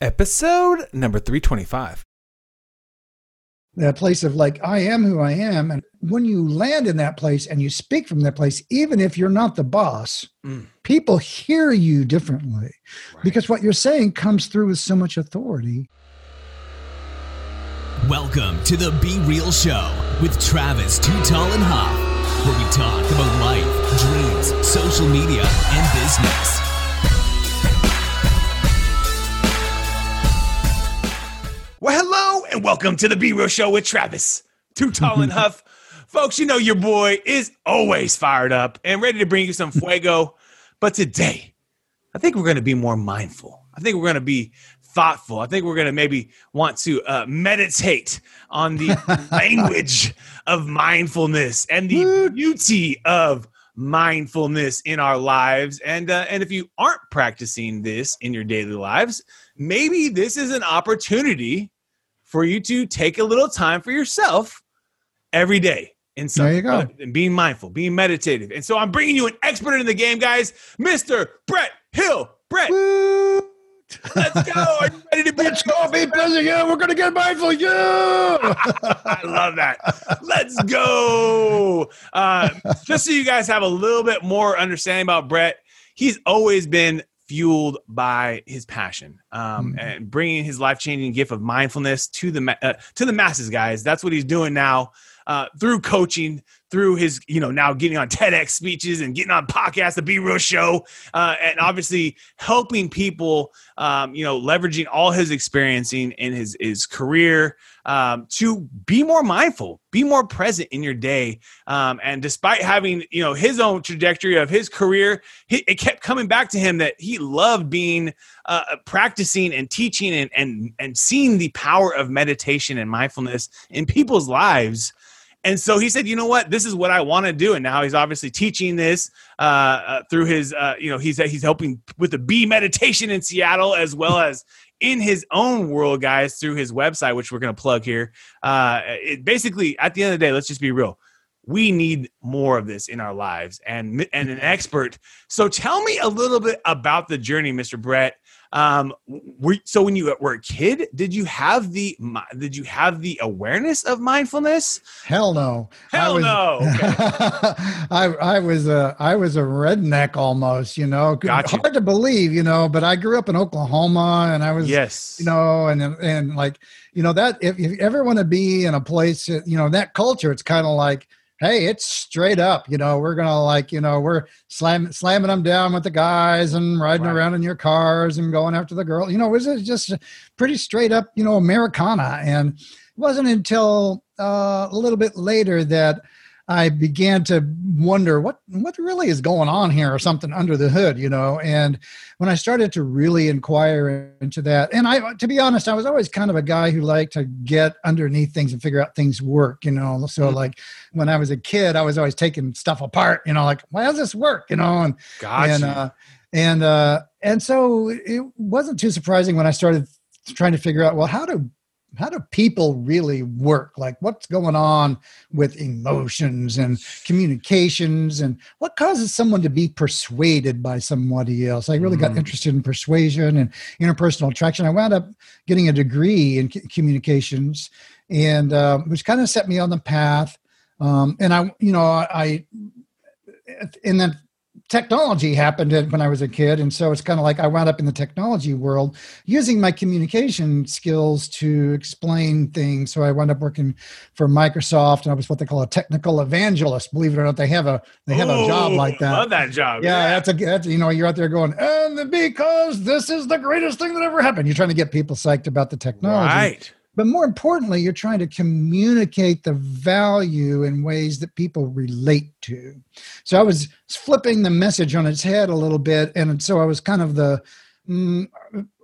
Episode number 325. that place of like i am who i am and when you land in that place and you speak from that place even if you're not the boss Mm. people hear you differently because what you're saying comes through with so much authority Welcome to the Be Real Show with Travis Too Tall and Huff, where we talk about life, dreams, social media, and business. Well, hello and welcome to the Be Real Show with Travis, Too Tall and Huff. Folks, you know your boy is always fired up and ready to bring you some fuego. But today, I think we're going to be more mindful. I think we're going to be thoughtful. I think we're going to maybe want to uh, meditate on the language of mindfulness and the beauty of mindfulness in our lives. And uh, and if you aren't practicing this in your daily lives, maybe this is an opportunity for you to take a little time for yourself every day. And There you go. and being mindful, being meditative. And so I'm bringing you an expert in the game, guys, Mr. Brett Hill. Brett, let's go. Are you ready to be let's go be busy yeah we're gonna get mindful yeah I love that. Let's go. Uh, just so you guys have a little bit more understanding about Brett, he's always been fueled by his passion um, Mhm. and bringing his life changing gift of mindfulness to the ma- uh, to the masses. Guys, that's what he's doing now uh, through coaching. Through his, you know, now getting on TEDx speeches and getting on podcasts, the Be Real Show, uh, and obviously helping people, um, you know, leveraging all his experiencing in his his career, um, to be more mindful, be more present in your day. Um, and despite having, you know, his own trajectory of his career, he, it kept coming back to him that he loved being uh, practicing and teaching and, and and seeing the power of meditation and mindfulness in people's lives. And so he said, you know what, this is what I want to do. And now he's obviously teaching this uh, uh, through his, uh, you know, he's he's helping with the B meditation in Seattle as well as in his own world, guys, through his website, which we're going to plug here. Uh, it basically, at the end of the day, let's just be real. We need more of this in our lives, and and an expert. So, tell me a little bit about the journey, Mr. Brett. Um, were, so when you were a kid, did you have the did you have the awareness of mindfulness? hell no Hell I was, no. I, I was a I was a redneck almost, you know. Got you. Hard to believe, you know, but I grew up in Oklahoma and I was Yes, you know and and like you know that if, if you ever want to be in a place you know that culture it's kind of like hey it's straight up you know we're gonna like you know we're slam, slamming them down with the guys and riding Right. around in your cars and going after the girl you know it was just pretty straight up you know americana and it wasn't until uh, a little bit later that I began to wonder what what really is going on here or something under the hood, you know. And when I started to really inquire into that, and I to be honest, I was always kind of a guy who liked to get underneath things and figure out things work, you know. So Mhm. like when I was a kid, I was always taking stuff apart, you know, like why does this work, you know, and gotcha. and uh, and uh, and so it wasn't too surprising when I started trying to figure out well how do how do people really work? Like what's going on with emotions and communications? And what causes someone to be persuaded by somebody else? I really got Mm. interested in persuasion and interpersonal attraction. I wound up getting a degree in communications and uh, which kind of set me on the path. Um, and i you know i and then technology happened when I was a kid. And so it's kind of like I wound up in the technology world using my communication skills to explain things. So I wound up working for Microsoft and I was what they call a technical evangelist. Believe it or not, they have a they have a job like that. Love that job. Yeah, that's a that's, you know you're out there going and because this is the greatest thing that ever happened. You're trying to get people psyched about the technology right. But more importantly you're trying to communicate the value in ways that people relate to so i was flipping the message on its head a little bit and so i was kind of the mm,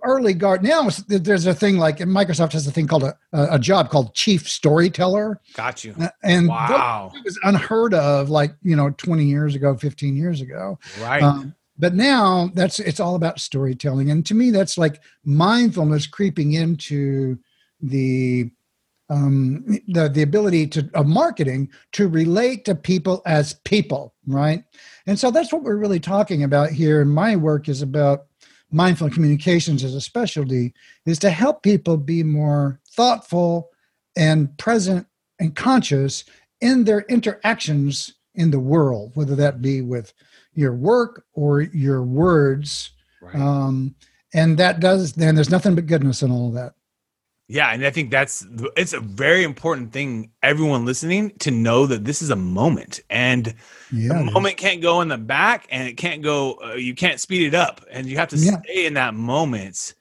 early guard now there's a thing like microsoft has a thing called a, a job called chief storyteller Got you. And Wow. it was unheard of like you know 20 years ago 15 years ago Right. um, but now that's it's all about storytelling and to me that's like mindfulness creeping into the um the the ability to of marketing to relate to people as people right and so that's what we're really talking about here and my work is about mindful communications as a specialty is to help people be more thoughtful and present and conscious in their interactions in the world, whether that be with your work or your words. Right. Um, and that does, then there's nothing but goodness in all of that. Yeah, and I think that's it's a very important thing. Everyone listening to know that this is a moment, and Yeah. the moment can't go in the back, and it can't go. Uh, you can't speed it up, and you have to Yeah. stay in that moment.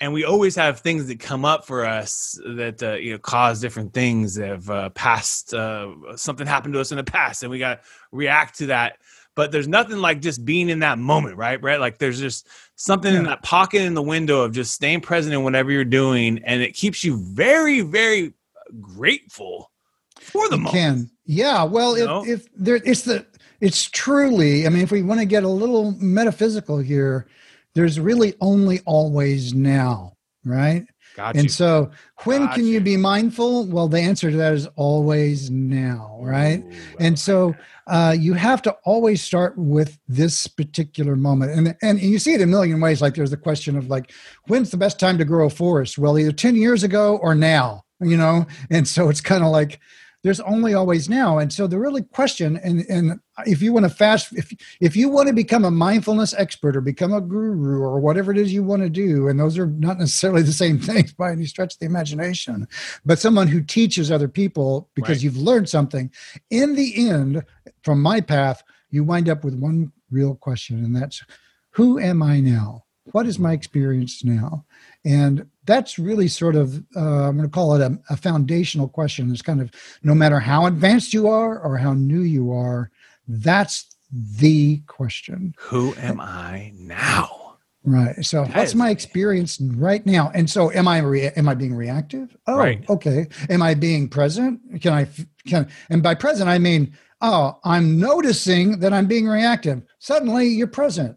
And we always have things that come up for us that uh, you know cause different things. Have uh, past uh, something happened to us in the past, and we got to react to that. But there's nothing like just being in that moment, right? Right? Like there's just something in that pocket in the window of just staying present in whatever you're doing, and it keeps you very, very grateful for the It moment. can. Yeah. Well, You if, if there, it's the, it's truly, I mean, if we want to get a little metaphysical here, there's really only always now, right? Got and you. so when Got can you you. be mindful? Well, the answer to that is always now, right? Ooh, And so uh, you have to always start with this particular moment. And, and you see it a million ways. Like there's the question of like, when's the best time to grow a forest? Well, either 10 years ago or now, you know? And so it's kind of like, there's only always now. And so the really question, and, and if you want to fast, if, if you want to become a mindfulness expert or become a guru or whatever it is you want to do, and those are not necessarily the same things by any stretch of the imagination, but someone who teaches other people because Right. you've learned something, in the end, from my path, you wind up with one real question, and that's who am I now? What is my experience now? And that's really sort of, uh, I'm going to call it a, a foundational question. It's kind of no matter how advanced you are or how new you are, that's the question. Who am I now? Right. So That what's my experience right now? And so am I rea- am I being reactive? Oh, Right. okay. Am I being present? Can i can and by present I mean, oh, I'm noticing that I'm being reactive. Suddenly you're present.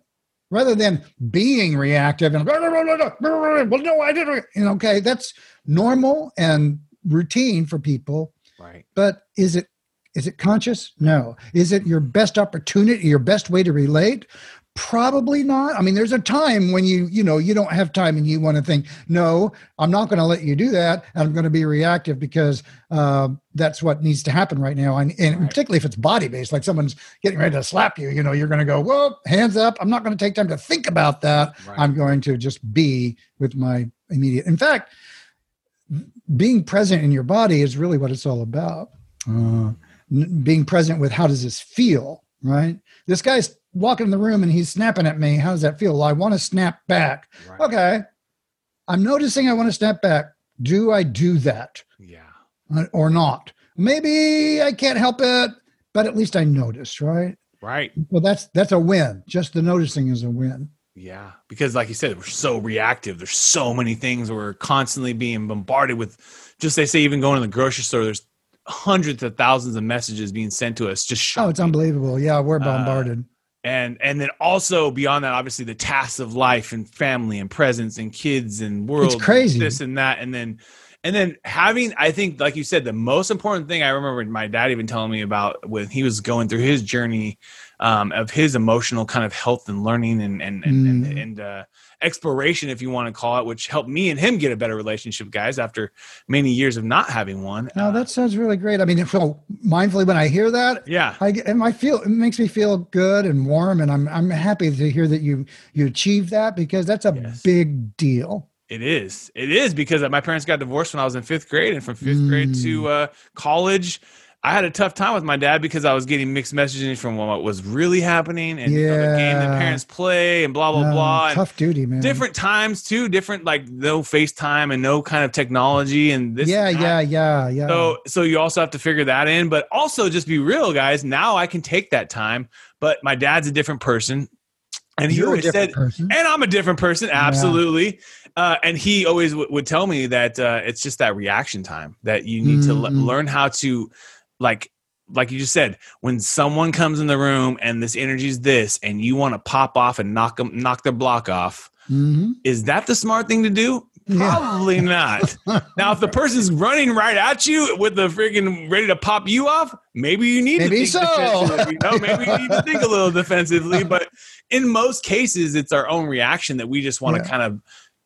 Rather than being reactive and well, no, I didn't. Know, okay, that's normal and routine for people Right. but is it is it conscious no is it your best opportunity your best way to relate probably not i mean there's a time when you you know you don't have time and you want to think no i'm not going to let you do that and i'm going to be reactive because uh, that's what needs to happen right now and, and Right. particularly if it's body based like someone's getting ready to slap you you know you're going to go whoa hands up i'm not going to take time to think about that Right. i'm going to just be with my immediate in fact being present in your body is really what it's all about. Uh, being present with how does this feel, right? This guy's walking in the room and he's snapping at me. How does that feel? Well, I want to snap back. Right. Okay. I'm noticing I want to snap back. Do I do that Yeah. uh, or not? Maybe I can't help it, but at least I noticed, right? Right. Well, that's that's a win. Just the noticing is a win. Yeah. Because like you said, we're so reactive. There's so many things we're constantly being bombarded with. Just they say even going to the grocery store, there's hundreds of thousands of messages being sent to us just Oh, it's unbelievable. Yeah, we're Uh, bombarded. And and then also beyond that obviously the tasks of life and family and presence and kids and world and crazy. this and that and then and then having i think like you said the most important thing i remember my dad even telling me about when he was going through his journey um, of his emotional kind of health and learning and and and, and, Mm. and uh, exploration if you want to call it which helped me and him get a better relationship guys after many years of not having one No, that sounds really great. I mean, so mindfully when I hear that, yeah I get- and I feel it makes me feel good and warm, and I'm I'm happy to hear that you you achieved that because that's a Yes. big deal. It is. It is because my parents got divorced when I was in fifth grade, and from fifth grade to uh, college, I had a tough time with my dad because I was getting mixed messaging from what was really happening and you know, the game that parents play and blah blah No, blah. tough duty, man. different times too. Different like no FaceTime and no kind of technology and this. yeah, and yeah, yeah, yeah. So so you also have to figure that in, but also just be real, guys. Now I can take that time, but my dad's a different person, and he You're a always said, person. and I'm a different person, absolutely. Uh, and he always w- would tell me that uh, it's just that reaction time that you need to le- Mhm. learn how to, like, like you just said, when someone comes in the room and this energy is this, and you want to pop off and knock them, knock their block off. Mhm. Is that the smart thing to do? Probably not. now, if the person's running right at you with the freaking ready to pop you off, maybe you need Maybe to think so. You know, maybe you need to think a little defensively. But in most cases, it's our own reaction that we just want to Yeah. kind of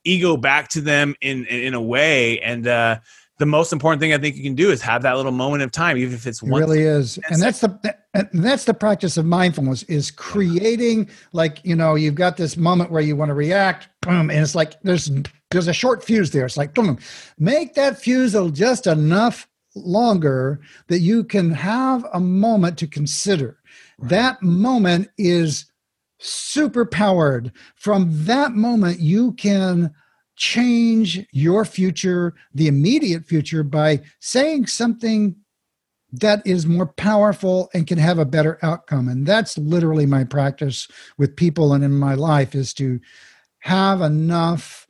ego back to them in in, in a way. And uh, the most important thing I think you can do is have that little moment of time, even if it's It one. really is, and that's the and that's the practice of mindfulness is creating like you know you've got this moment where you want to react, boom, and it's like there's there's a short fuse there. It's like boom, make that fuse just enough longer that you can have a moment to consider. That moment is super powered. From that moment, you can change your future, the immediate future, by saying something that is more powerful and can have a better outcome. And that's literally my practice with people and in my life is to have enough.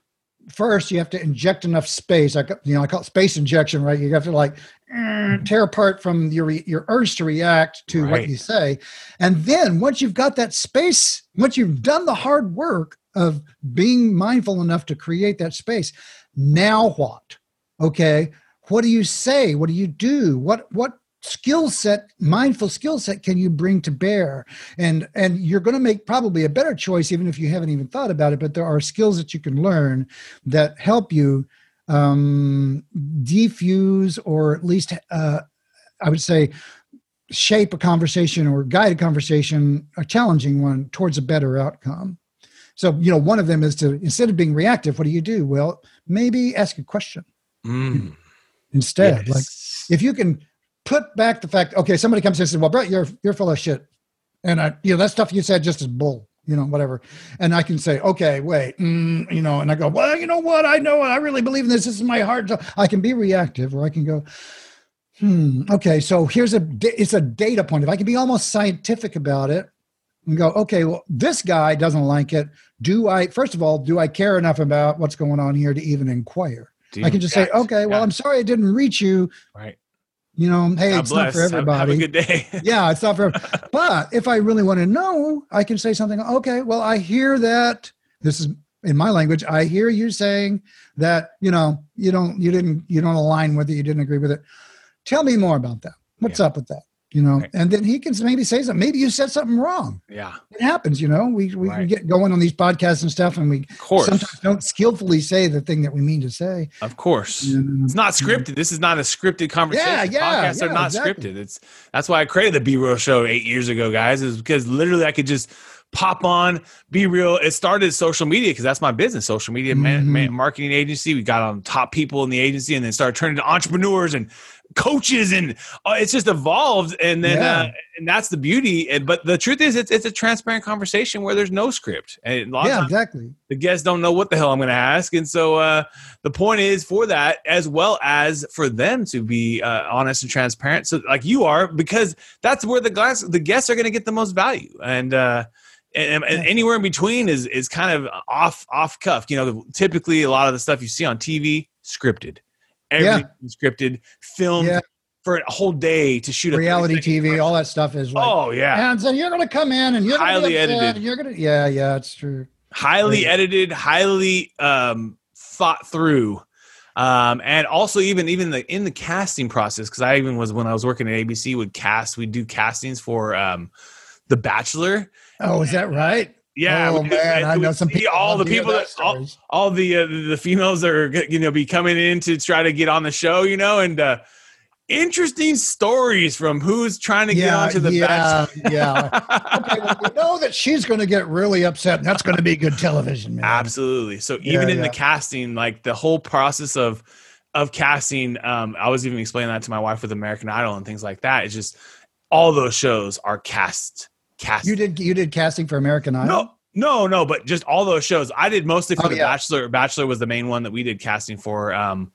First, you have to inject enough space. I, you know, I call it space injection, right? You have to like eh, tear apart from your your urge to react to Right. what you say, and then once you've got that space, once you've done the hard work of being mindful enough to create that space, now what? Okay, what do you say? What do you do? What what skill set mindful skill set can you bring to bear and and you're going to make probably a better choice even if you haven't even thought about it but there are skills that you can learn that help you um defuse or at least uh i would say shape a conversation or guide a conversation a challenging one towards a better outcome so you know one of them is to instead of being reactive what do you do well maybe ask a question Mm, instead like if you can put back the fact, okay, somebody comes in and says, "Well, Brett, you're you're full of shit," and I, you know, that stuff you said just is bull, you know, whatever, and I can say, "Okay, wait," mm, you know, and I go, "Well, you know what? I know, I really believe in this. This is my heart." I can be reactive, or I can go, "Hmm, okay." So here's a it's a data point. If I can be almost scientific about it, and go, "Okay, well, this guy doesn't like it. Do I? First of all, do I care enough about what's going on here to even inquire?" I can just say, React. "Okay, well, Yeah. I'm sorry I didn't reach you." right. You know, hey, God it's bless. not for everybody. Have, a good day. yeah, it's not for. but if I really want to know, I can say something. Okay, well, I hear that. This is in my language. I hear you saying that you know you don't you didn't you don't align with it. You didn't agree with it. Tell me more about that. What's up with that? You know, Right. and then he can maybe say something. Maybe you said something wrong. yeah, It happens. You know, we we, we get going on these podcasts and stuff, and we of course, sometimes don't skillfully say the thing that we mean to say. of course. It's not scripted. This is not a scripted conversation. Yeah, yeah, Podcasts are not exactly. scripted. It's that's why I created the Be Real show eight years ago, guys. Is because literally I could just pop on, be real. It started social media because that's my business, social media man, Mhm. man- marketing agency. We got on top people in the agency, and then started turning to entrepreneurs and coaches, and uh, it's just evolved. And then Yeah. uh, and that's the beauty. And but the truth is, it's it's a transparent conversation where there's no script. And a lot of yeah, times exactly. the guests don't know what the hell I'm going to ask. And so uh, the point is for that, as well as for them to be uh, honest and transparent. So like you are, because that's where the glass, the guests are going to get the most value. And, uh, and, and anywhere in between is is kind of off off cuff. You know, typically a lot of the stuff you see on TV scripted, everything scripted, filmed Yeah. for a whole day to shoot a Reality TV, commercial. all that stuff is like. Oh yeah, And so you're going to come in and you're gonna Highly edited. You're going to, yeah, yeah, it's true. highly Right. edited, highly um, thought through, um, and also even even the in the casting process. Because I even was when I was working at ABC, would cast, we do castings for um, The Bachelor. Oh, is that right? Yeah, Oh man, I know some people. all the people that all, all the uh, the females that are you know be coming in to try to get on the show, you know, and uh, interesting stories from who's trying to get yeah, onto the yeah, yeah. okay, well, we know that she's going to get really upset, and that's going to be good television, man. Absolutely. So Yeah, even in yeah. the casting, like the whole process of of casting, um, I was even explaining that to my wife with American Idol and things like that. It's just all those shows are cast cast. You did you did casting for American Idol. no, no, no, but just all those shows. I did mostly for Oh, the yeah. Bachelor. Bachelor was the main one that we did casting for. Um,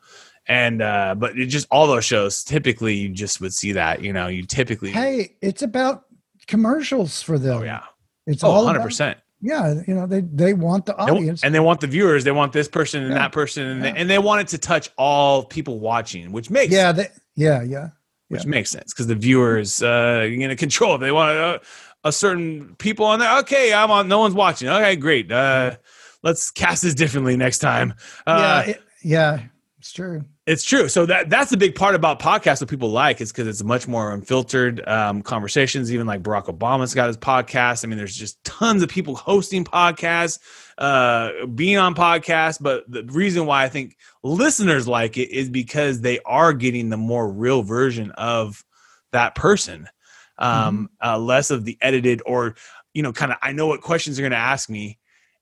and uh, but it just all those shows. Typically, you just would see that. You know, you typically. Hey, it's about commercials for them. oh yeah. it's Oh, all 100 percent. Yeah, you know they they want the They- audience. and they want the viewers. They want this person and Yeah. that person, and, Yeah. they, and they want it to touch all people watching, which makes yeah, they, yeah, yeah. which Yeah. makes sense because the viewers uh you know control if they want uh, a certain people on there okay i'm on no one's watching okay great uh let's cast this differently next time uh yeah, it, yeah, it's true. It's true. So that that's the big part about podcasts that people like is because it's much more unfiltered um, conversations. Even like Barack Obama's got his podcast. I mean, there's just tons of people hosting podcasts, uh, being on podcasts. But the reason why I think listeners like it is because they are getting the more real version of that person, um, mm-hmm. uh, less of the edited or you know, kind of I know what questions they're going to ask me,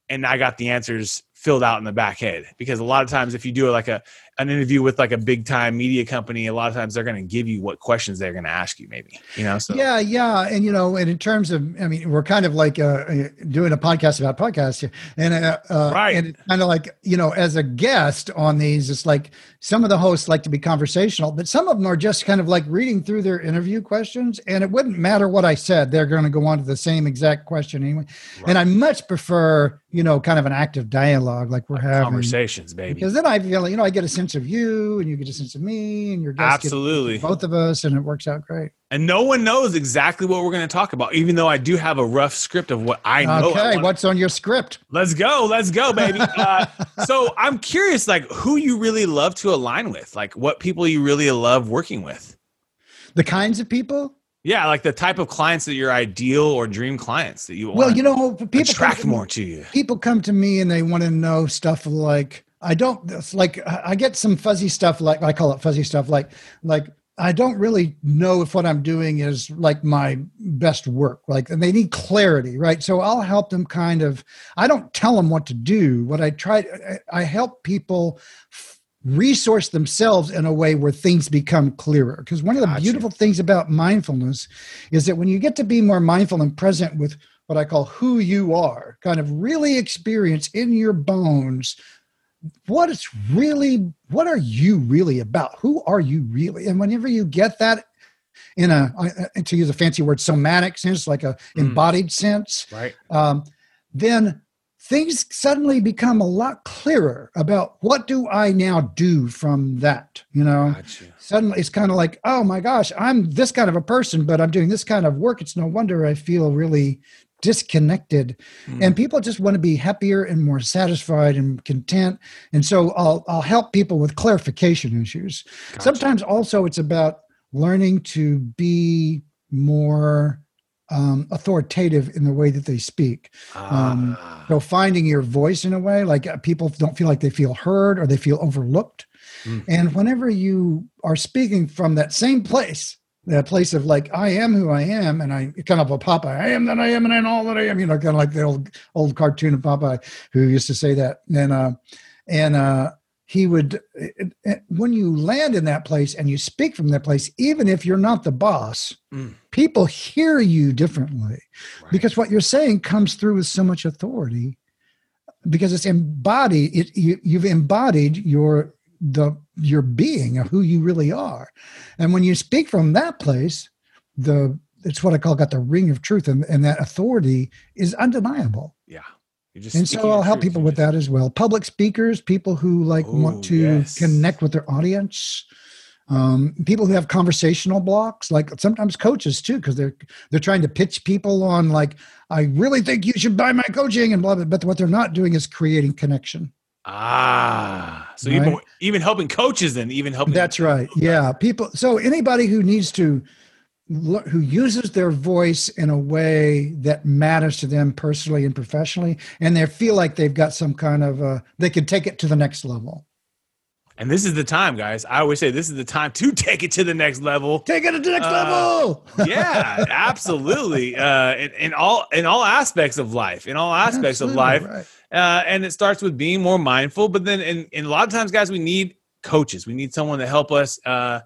and I got the answers filled out in the back head because a lot of times if you do it like a an interview with like a big time media company a lot of times they're going to give you what questions they're going to ask you maybe you know so yeah yeah and you know and in terms of i mean we're kind of like uh, uh doing a podcast about podcasts here and uh, uh right and kind of like you know as a guest on these it's like some of the hosts like to be conversational but some of them are just kind of like reading through their interview questions and it wouldn't matter what i said they're going to go on to the same exact question anyway right. and i much prefer you know, kind of an active dialogue like we're having conversations, baby. Because then I feel, you know, I get a sense of you and you get a sense of me and your guests absolutely both of us, and it works out great. And no one knows exactly what we're going to talk about, even though I do have a rough script of what I know. Okay, I what's on your script? Let's go, let's go, baby. uh, so I'm curious, like, who you really love to align with, like, what people you really love working with. The kinds of people yeah, like the type of clients that your ideal or dream clients that you well, you know, people attract more to you. People come to me and they want to know stuff like I don't it's like I get some fuzzy stuff like I call it fuzzy stuff like like I don't really know if what I'm doing is like my best work. Like, and they need clarity, right? So I'll help them kind of. I don't tell them what to do. What I try, I help people resource themselves in a way where things become clearer. Because one of the gotcha. beautiful things about mindfulness is that when you get to be more mindful and present with what I call who you are, kind of really experience in your bones what it's really, what are you really about? Who are you really? And whenever you get that in a, to use a fancy word, somatic sense, like a mm. embodied sense, right? Um, then things suddenly become a lot clearer about what do I now do from that. You know, gotcha. suddenly it's kind of like, oh my gosh, I'm this kind of a person, but I'm doing this kind of work. It's no wonder I feel really disconnected mm. and people just want to be happier and more satisfied and content and so i'll i'll help people with clarification issues gotcha. sometimes also it's about learning to be more um, authoritative in the way that they speak. Um, ah. So finding your voice in a way, like uh, people don't feel like they feel heard or they feel overlooked. Mm. And whenever you are speaking from that same place, that place of like I am who I am, and I kind of a Popeye, I am that I am, and I'm all that I am. You know, kind of like the old old cartoon of Popeye who used to say that. And uh, and uh, he would when you land in that place and you speak from that place even if you're not the boss mm. people hear you differently right. because what you're saying comes through with so much authority because it's embodied it you, you've embodied your the your being of who you really are and when you speak from that place the it's what i call got the ring of truth and, and that authority is undeniable yeah and so I'll help people with that as well. Public speakers, people who like Ooh, want to yes. connect with their audience, um, people who have conversational blocks, like sometimes coaches too, because they're they're trying to pitch people on like, I really think you should buy my coaching and blah blah. But what they're not doing is creating connection. Ah, so right? even even helping coaches and even helping. That's right. Yeah, people. So anybody who needs to who uses their voice in a way that matters to them personally and professionally and they feel like they've got some kind of uh, they can take it to the next level and this is the time guys. I always say this is the time to take it to the next level. Take it to the next uh, level! yeah absolutely. Uh, in, in, all in all aspects of life in all aspects absolutely, of life. right. uh, and it starts with being more mindful but then in, in a lot of times guys we need coaches. We need someone to help us uh,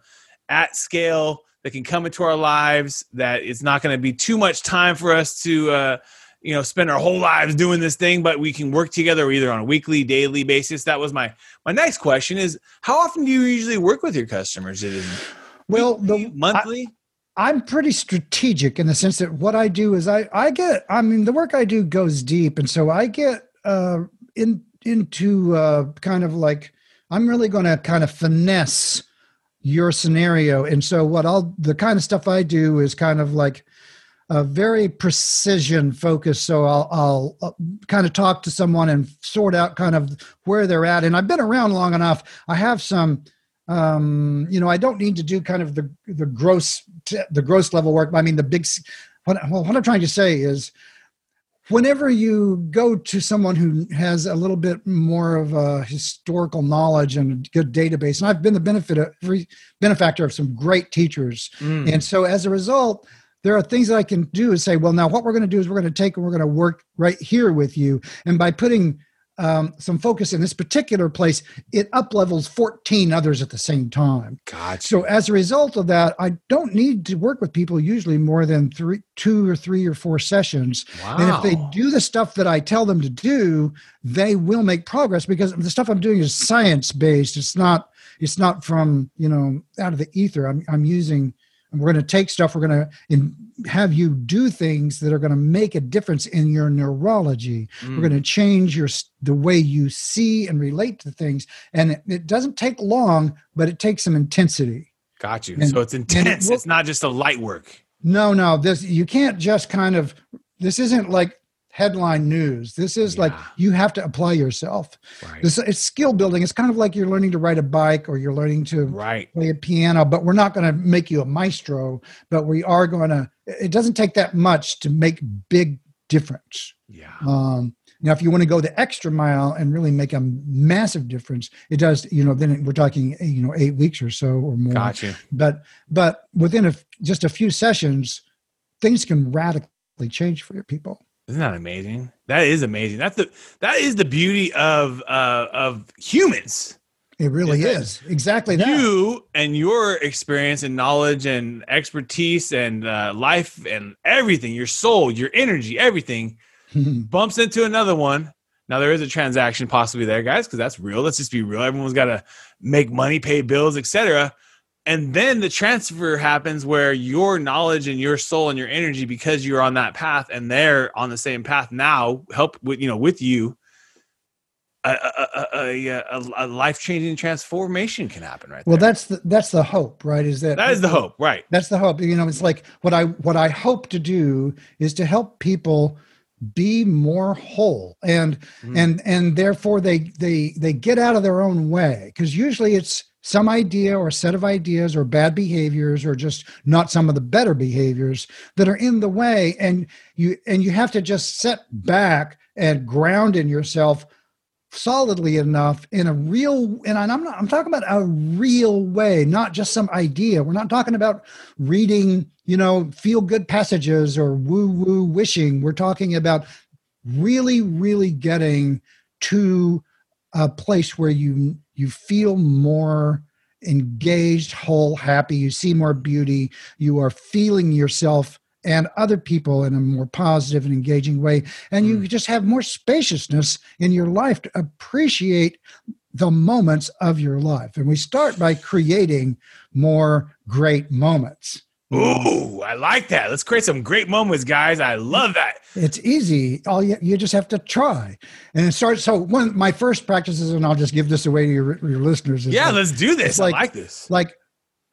at scale that can come into our lives that it's not going to be too much time for us to uh, you know spend our whole lives doing this thing but we can work together either on a weekly daily basis. That was my my next question is how often do you usually work with your customers? Is well weekly, the monthly? I, I'm pretty strategic in the sense that what I do is I I get I mean the work I do goes deep. And so I get uh in into uh kind of like I'm really going to kind of finesse your scenario. And so what I'll the kind of stuff I do is kind of like a very precision focus. So I'll, I'll uh, kind of talk to someone and sort out kind of where they're at. And I've been around long enough. I have some, um, you know, I don't need to do kind of the the gross the gross level work. I mean, the big. What, well, what I'm trying to say is, whenever you go to someone who has a little bit more of a historical knowledge and a good database, and I've been the benefit of, benefactor of some great teachers, mm. and so as a result, there are things that I can do is say, well, now what we're going to do is we're going to take and we're going to work right here with you, and by putting um, some focus in this particular place, it up levels 14 others at the same time. Gotcha. So as a result of that, I don't need to work with people usually more than three, two or three or four sessions. Wow. And if they do the stuff that I tell them to do, they will make progress because the stuff I'm doing is science based. It's not, it's not from, you know, out of the ether. I'm, I'm using we're going to take stuff we're going to have you do things that are going to make a difference in your neurology. Mm. we're going to change your the way you see and relate to things and it, it doesn't take long but it takes some intensity. Got you. And, so it's intense. it, it's not just a light work. No no this you can't just kind of this isn't like headline news. This is yeah. like you have to apply yourself. Right. This it's skill building. It's kind of like you're learning to ride a bike or you're learning to right. play a piano, but we're not going to make you a maestro, but we are going to it doesn't take that much to make big difference. Yeah. Um now, if you want to go the extra mile and really make a massive difference, it does. You know, then we're talking, you know, eight weeks or so or more. Gotcha. But but within a, just a few sessions, things can radically change for your people. Isn't that amazing? That is amazing. That's the that is the beauty of uh of humans. It really is, is. exactly that. You and your experience and knowledge and expertise and uh, life and everything, your soul, your energy, everything bumps into another one. Now there is a transaction possibly there, guys, because that's real. Let's just be real. Everyone's got to make money, pay bills, etc and then the transfer happens where your knowledge and your soul and your energy because you're on that path and they're on the same path now help with you know with you a, a, a, a life-changing transformation can happen right well there. that's the that's the hope right is that that is the hope right that's the hope you know it's like what i what i hope to do is to help people be more whole and mm. and and therefore they they they get out of their own way because usually it's some idea or set of ideas or bad behaviors or just not some of the better behaviors that are in the way. And you and you have to just set back and ground in yourself solidly enough in a real and I'm not I'm talking about a real way not just some idea. We're not talking about reading you know feel good passages or woo woo wishing. We're talking about really really getting to a place where you you feel more engaged, whole, happy, you see more beauty, you are feeling yourself and other people in a more positive and engaging way. And you mm. just have more spaciousness in your life to appreciate the moments of your life. And we start by creating more great moments. Ooh, I like that. Let's create some great moments, guys. I love that. It's easy. All you, you just have to try. And it starts. So one, my first practices, and I'll just give this away to your, your listeners. yeah, like, let's do this. Like, I like this. Like,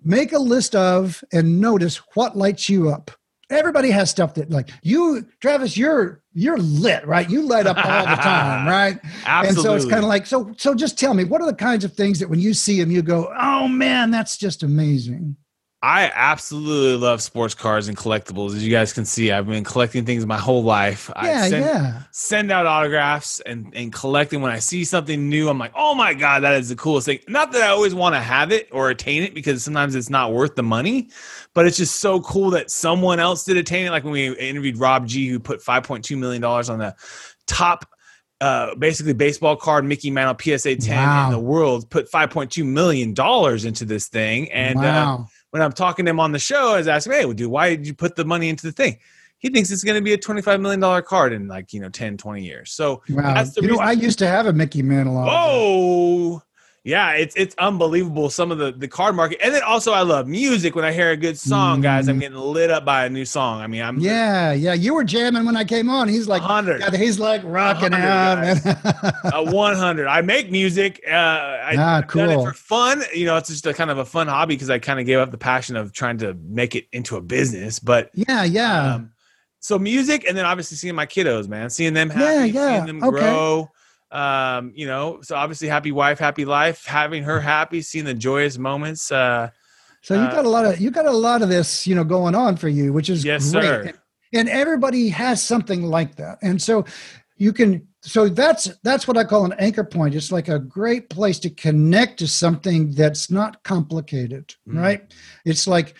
make a list of and notice what lights you up. Everybody has stuff that like you, Travis. You're you're lit, right? You light up all the time, right? Absolutely. And so it's kind of like so. So just tell me, what are the kinds of things that when you see them, you go, "Oh man, that's just amazing." I absolutely love sports cars and collectibles. As you guys can see, I've been collecting things my whole life. Yeah, I send, yeah. send out autographs and, and collecting. When I see something new, I'm like, oh my God, that is the coolest thing. Not that I always want to have it or attain it because sometimes it's not worth the money, but it's just so cool that someone else did attain it. Like when we interviewed Rob G, who put $5.2 million on the top uh, basically baseball card Mickey Mantle PSA 10 wow. in the world, put $5.2 million into this thing. And uh, wow. uh, when I'm talking to him on the show, I was asking, hey, dude, why did you put the money into the thing? He thinks it's going to be a $25 million card in like, you know, 10, 20 years. So wow. that's the you reason. know, I used to have a Mickey Mantle. Oh, yeah, it's it's unbelievable. Some of the the card market, and then also I love music. When I hear a good song, guys, I'm mm. getting lit up by a new song. I mean, I'm yeah, yeah. You were jamming when I came on. He's like hundred. He's like rocking out. a 100. I make music. Uh, I, ah, cool. done it for fun. You know, it's just a kind of a fun hobby because I kind of gave up the passion of trying to make it into a business. But yeah, yeah. Um, so music, and then obviously seeing my kiddos, man, seeing them happy, Yeah, yeah, seeing them okay. grow. Um, you know, so obviously happy wife, happy life, having her happy, seeing the joyous moments. Uh, So you Uh, got a lot of you got a lot of this, you know, going on for you, which is Yes, great. sir. And, everybody has something like that. And so you can so that's that's what I call an anchor point. It's like a great place to connect to something that's not complicated, Mm. right? It's like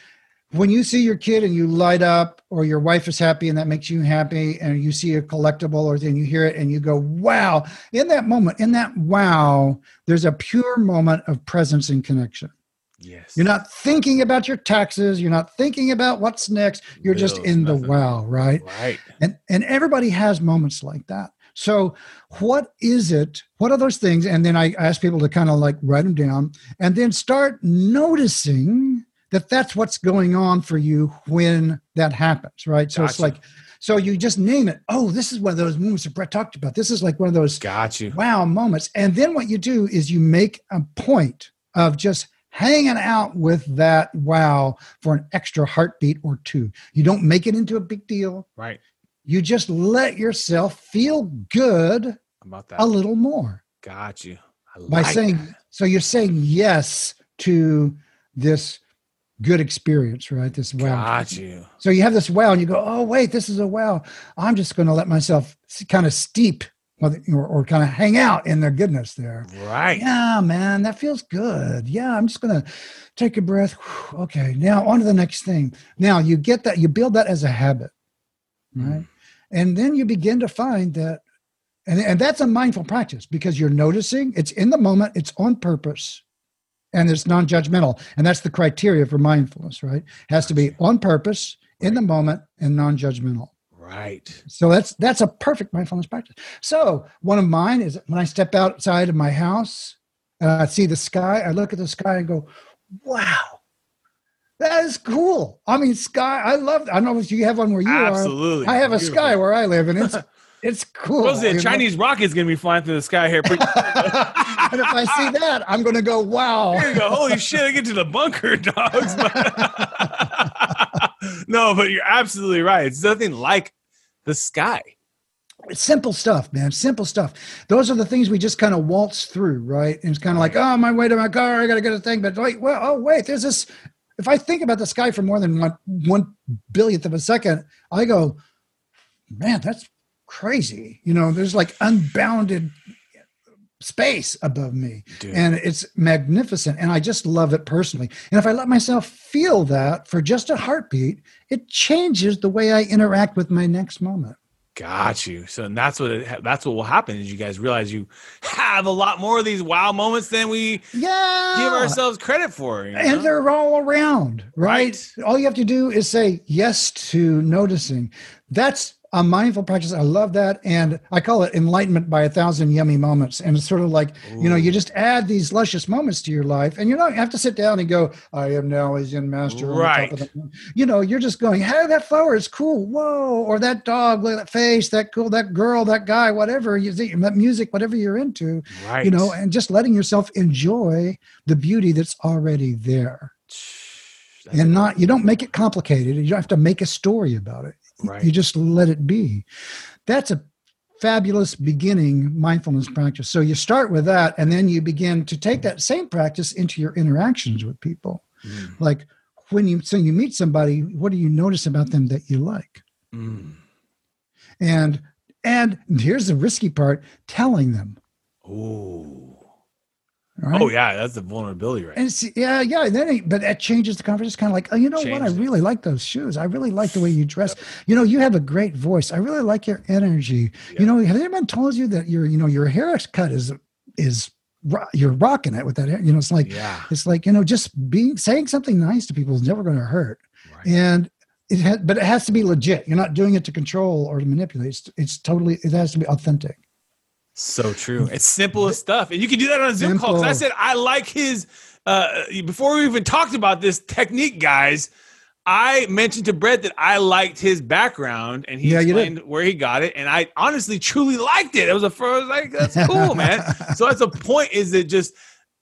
when you see your kid and you light up or your wife is happy and that makes you happy and you see a collectible or then you hear it and you go wow in that moment in that wow there's a pure moment of presence and connection yes, you're not thinking about your taxes. You're not thinking about what's next. You're just in the wow, right? right. And and everybody has moments like that. So what is it? What are those things? And then I ask people to kind of like write them down and then start noticing that that's what's going on for you when that happens, right? So it's like so you just name it. Oh, this is one of those moments that Brett talked about. This is like one of those Got you. wow moments. And then what you do is you make a point of just hanging out with that wow for an extra heartbeat or two. You don't make it into a big deal. Right You just let yourself feel good about that. a little more Got you. I by saying, that. so you're saying yes to this good experience, right? This wow. Got you. So you have this wow, and you go, "Oh wait, this is a wow." I'm just going to let myself kind of steep, or, or kind of hang out in their goodness there. Right. Yeah, man, that feels good. Yeah, I'm just going to take a breath. Whew, Okay, now on to the next thing. Now you get that, you build that as a habit, hmm. right? And then you begin to find that, and, and that's a mindful practice because you're noticing it's in the moment, it's on purpose, and it's non judgmental. And that's the criteria for mindfulness, right? has to be on purpose, in the moment, and non judgmental. Right. So that's that's a perfect mindfulness practice. So one of mine is when I step outside of my house and I see the sky, I look at the sky and go, "Wow, that is cool." I mean, sky. I love. I don't know if you have one where you Absolutely. are. I have a Beautiful. sky where I live, and it's it's cool. Was it? you know? Chinese rocket's gonna be flying through the sky here. Pretty- and if I see that, I'm going to go, "Wow." There you go. Holy shit! I get to the bunker, dogs. no, but you're absolutely right. It's nothing like the sky. It's simple stuff, man. Simple stuff. Those are the things we just kind of waltz through, right? And it's kind of like, oh, my way to my car. I got to get a thing. But wait, well, oh, wait, there's this. If I think about the sky for more than one one billionth of a second, I go, man, that's crazy. You know, there's like unbounded space above me Dude. and it's magnificent and i just love it personally and if i let myself feel that for just a heartbeat it changes the way i interact with my next moment Got you. So and that's what it, that's what will happen is you guys realize you have a lot more of these wow moments than we yeah give ourselves credit for. you know? and they're all around right? Right. all you have to do is say yes to noticing that's a mindful practice i love that and i call it enlightenment by a thousand yummy moments. And it's sort of like you know you just add these luscious moments to your life and you don't have to sit down and go i am now a zen master on the top of Right. the-" you know you're just going hey that flower is cool. Whoa or that dog look at that face that cool that girl that guy whatever you see, that music whatever you're into right. you know and just letting yourself enjoy the beauty that's already there. That's and not you don't make it complicated you don't have to make a story about it right. you just let it be that's a fabulous beginning mindfulness practice so you start with that and then you begin to take that same practice into your interactions with people Mm, like when you so you meet somebody what do you notice about them that you like mm. and and here's the risky part telling them Ooh. All right? Oh yeah, that's the vulnerability, right? And it's, yeah, yeah. Then, it, but that changes the conversation. It's kind of like, oh, you know what? I it. really like those shoes. I really like the way you dress. You know, you have a great voice. I really like your energy. Yeah. You know, have anyone told you that your, you know, your haircut is is you're rocking it with that hair? You know, it's like yeah. it's like you know, just being saying something nice to people is never going to hurt. Right. And it has, but it has to be legit. You're not doing it to control or to manipulate. It's, it's totally. It has to be authentic. So true. It's simple as stuff. And you can do that on a Zoom call. 'cause I said I like his uh before we even talked about this technique, guys. I mentioned to Brett that I liked his background and he Yeah, explained where he got it. And I honestly truly liked it. It was a first like, that's cool, man. so that's the point is that just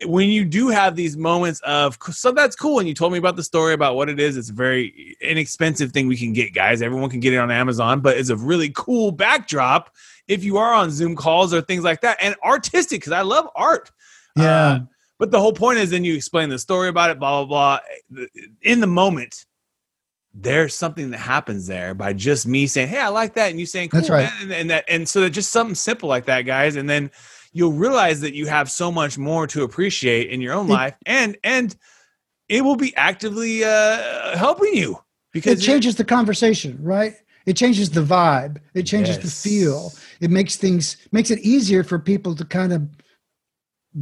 when you do have these moments of so that's cool. And you told me about the story about what it is. It's a very inexpensive thing we can get guys. Everyone can get it on amazon but it's a really cool backdrop if you are on zoom calls or things like that. And artistic because i love art. Yeah. Uh, but the whole point is then you explain the story about it blah blah blah. In the moment there's something that happens there by just me saying hey i like that. And you saying cool, That's right. man," and, and that and so that just something simple like that guys. And then you'll realize that you have so much more to appreciate in your own It- life and and it will be actively uh helping you because it changes the conversation, right? It changes the vibe. It changes the feel. It makes things makes it easier for people to kind of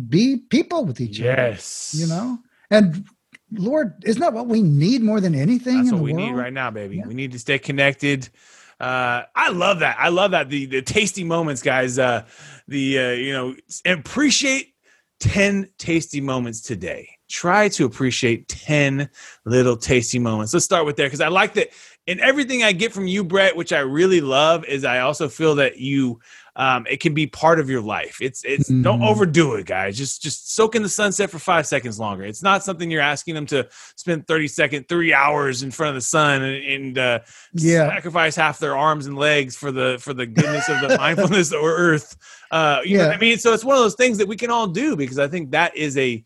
be people with each other. yes You know? And Lord, isn't that what we need more than anything that's in what we world? need right now baby Yeah. we need to stay connected uh i love that i love that the the tasty moments guys uh the uh you know appreciate 10 tasty moments today. Try to appreciate 10 little tasty moments. Let's start with there because i like that and everything i get from you brett which i really love is i also feel that you um, it can be part of your life it's it's don't Mhm. overdo it guys just just soak in the sunset for five seconds longer it's not something you're asking them to spend 30 second three hours in front of the sun and, and uh, Yeah. sacrifice half their arms and legs for the for the goodness of the mindfulness or earth uh you know what Yeah. i mean so it's one of those things that we can all do because i think that is a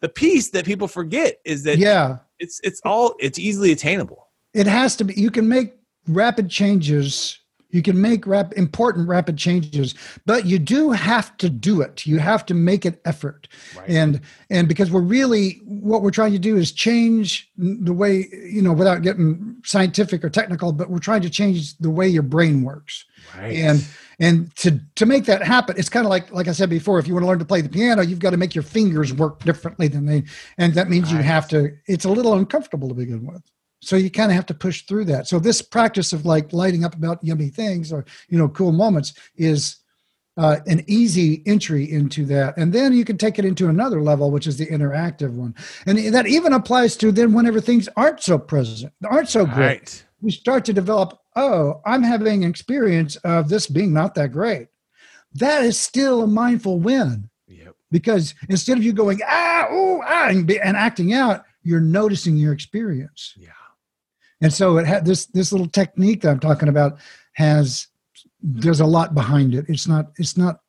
the piece that people forget is that Yeah. it's it's all it's easily attainable It has to be you can make rapid changes. You can make rap, important rapid changes, but you do have to do it. You have to make an effort. right. And and because we're really what we're trying to do is change the way you know without getting scientific or technical but we're trying to change the way your brain works. Right. And and to to make that happen it's kind of like like i said before if you want to learn to play the piano you've got to make your fingers work differently than they and that means you have to it's a little uncomfortable to begin with so you kind of have to push through that. So this practice of like lighting up about yummy things or you know cool moments is uh, an easy entry into that. And then you can take it into another level which is the interactive one. And that even applies to then whenever things aren't so present aren't so great. Right. We start to develop oh i'm having experience of this being not that great. That is still a mindful win. Yep. Because instead of you going ah oh ah and, be, and acting out you're noticing your experience. Yeah and so it had this this little technique that i'm talking about has there's a lot behind it it's not it's not